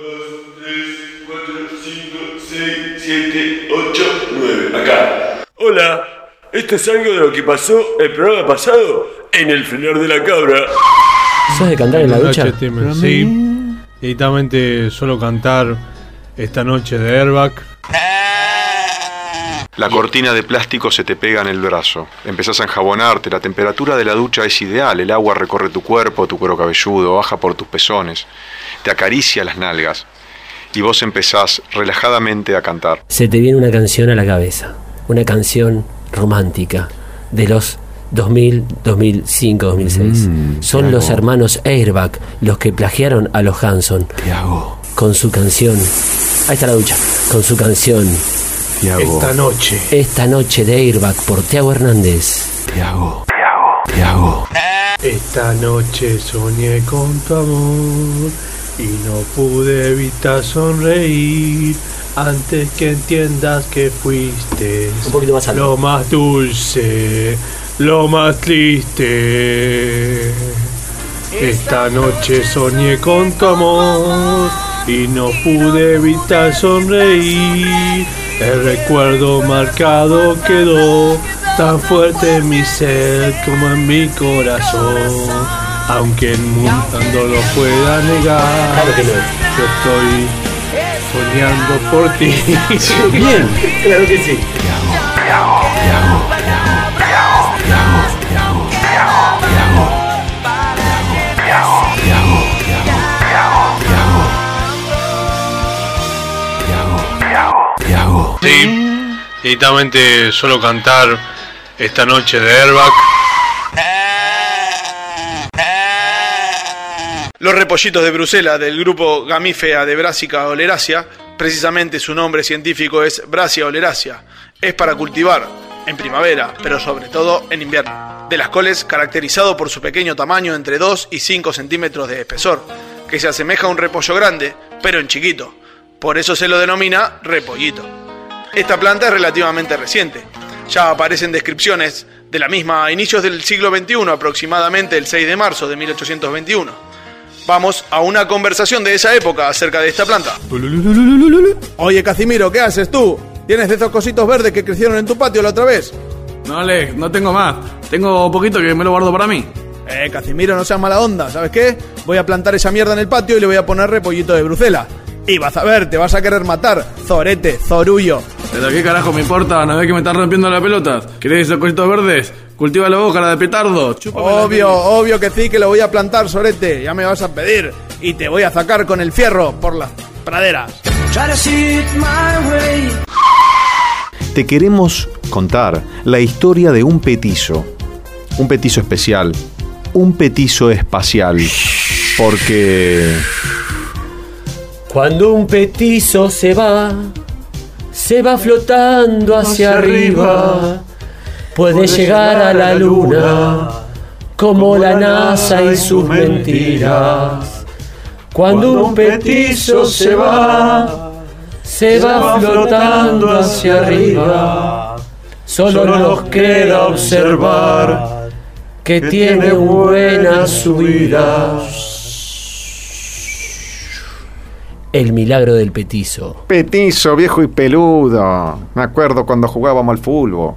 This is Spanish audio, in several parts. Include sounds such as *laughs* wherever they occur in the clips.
3, 4, 5, 6, 7, 8, 9. Acá. Hola. Esto es algo de lo que pasó el programa pasado en el frenar de la cabra. ¿Sos de cantar en la ducha? Sí. Directamente suelo cantar esta noche de Airbag. La cortina de plástico se te pega en el brazo. Empezás a enjabonarte, la temperatura de la ducha es ideal, el agua recorre tu cuerpo, tu cuero cabelludo, baja por tus pezones, te acaricia las nalgas. Y vos empezás relajadamente a cantar. Se te viene una canción a la cabeza. Una canción romántica de los 2000, 2005, 2006. Son los hermanos Airbag los que plagiaron a los Hanson. Con su canción. Ahí está la ducha. Con su canción. Esta noche. Esta noche de Airbag por Tiago Hernández. Esta noche soñé con tu amor y no pude evitar sonreír antes que entiendas que fuiste Un poquito más alto. lo más dulce, lo más triste. Esta noche soñé con tu amor y no pude evitar sonreír. El recuerdo marcado quedó tan fuerte en mi ser como en mi corazón. Aunque el mundo lo pueda negar, Claro que no. yo estoy soñando por ti. Bien, *laughs* claro que sí. Sí, directamente suelo cantar esta noche de Airbag. Los repollitos de Bruselas del grupo Gamífea de Brassica oleracea, precisamente su nombre científico es Brasia oleracea, es para cultivar en primavera, pero sobre todo en invierno. De las coles caracterizado por su pequeño tamaño entre 2 y 5 centímetros de espesor, que se asemeja a un repollo grande, pero en chiquito. Por eso se lo denomina repollito. Esta planta es relativamente reciente. Ya aparecen descripciones de la misma a inicios del siglo XXI, aproximadamente el 6 de marzo de 1821. Vamos a una conversación de esa época acerca de esta planta. Oye, Casimiro, ¿qué haces tú? ¿Tienes de esos cositos verdes que crecieron en tu patio la otra vez? No, Alex, no tengo más. Tengo poquito que me lo guardo para mí. Eh, Casimiro, no seas mala onda, ¿sabes qué? Voy a plantar esa mierda en el patio y le voy a poner repollito de Bruselas. Y vas a ver, te vas a querer matar, Zorete, Zorullo. ¿Pero qué carajo me importa? ¿No ves que me estás rompiendo las pelotas? ¿Querés esos cositos verdes? Cultiva la boca, la de petardo. Chúpame Obvio, obvio que sí, que lo voy a plantar, Sorete. Ya me vas a pedir. Y te voy a sacar con el fierro por las praderas. Te queremos contar la historia de un petizo. Un petizo especial. Un petizo espacial. Porque... Cuando un petizo se va, se va flotando hacia arriba, puede llegar a la luna, como la NASA y sus mentiras. Cuando un petizo se va, se va flotando hacia arriba, solo nos queda observar que tiene buena subida. El milagro del petizo. Petizo, viejo y peludo. Me acuerdo cuando jugábamos al fútbol.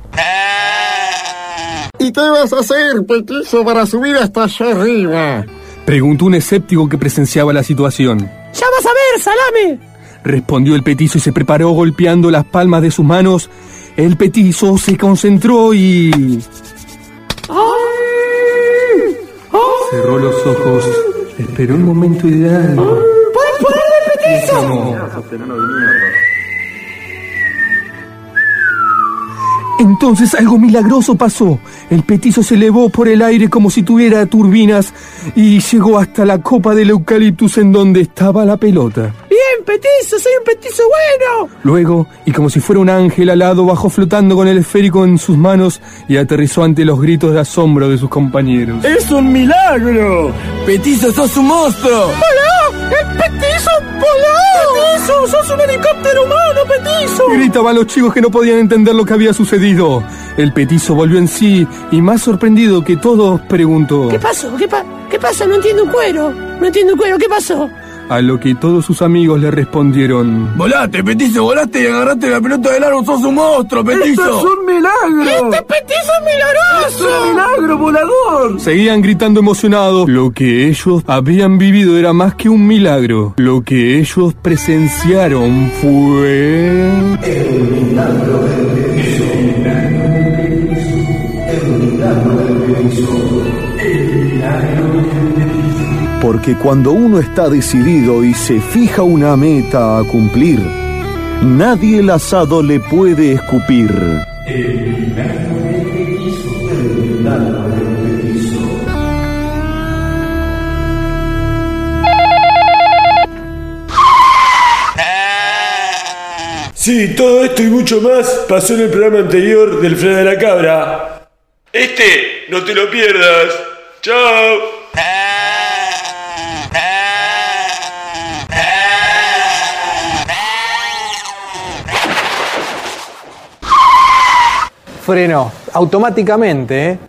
¿Y qué vas a hacer, petizo, para subir hasta allá arriba? Preguntó un escéptico que presenciaba la situación. ¡Ya vas a ver, salame! Respondió el petizo y se preparó golpeando las palmas de sus manos. El petizo se concentró y... Cerró los ojos. Esperó un momento ideal. Entonces algo milagroso pasó. El petizo se elevó por el aire como si tuviera turbinas y llegó hasta la copa del eucaliptus en donde estaba la pelota. ¡Bien, petizo! ¡Soy un petizo bueno! Luego, y como si fuera un ángel alado, bajó flotando con el esférico en sus manos y aterrizó ante los gritos de asombro de sus compañeros. ¡Es un milagro! ¡Petizo, sos un monstruo! ¡Hola! ¡El petizo voló! ¡Petizo! ¡Sos un helicóptero humano, petizo! Gritaban los chicos que no podían entender lo que había sucedido. El petizo volvió en sí y más sorprendido que todos preguntó. ¿Qué pasó? ¿Qué, pa- ¿Qué pasa? No entiendo un cuero. No entiendo un cuero. ¿Qué pasó? A lo que todos sus amigos le respondieron: Volaste, petizo, volaste y agarraste la pelota del árbol, sos un monstruo, petizo. ¡Esto es un milagro! ¡Este petizo es milagroso! milagro volador! Seguían gritando emocionados. Lo que ellos habían vivido era más que un milagro. Lo que ellos presenciaron fue... Porque cuando uno está decidido y se fija una meta a cumplir, nadie el asado le puede escupir. Sí, todo esto y mucho más pasó en el programa anterior del Fred de la Cabra. Este, no te lo pierdas. Chao. Frenó automáticamente, ¿eh?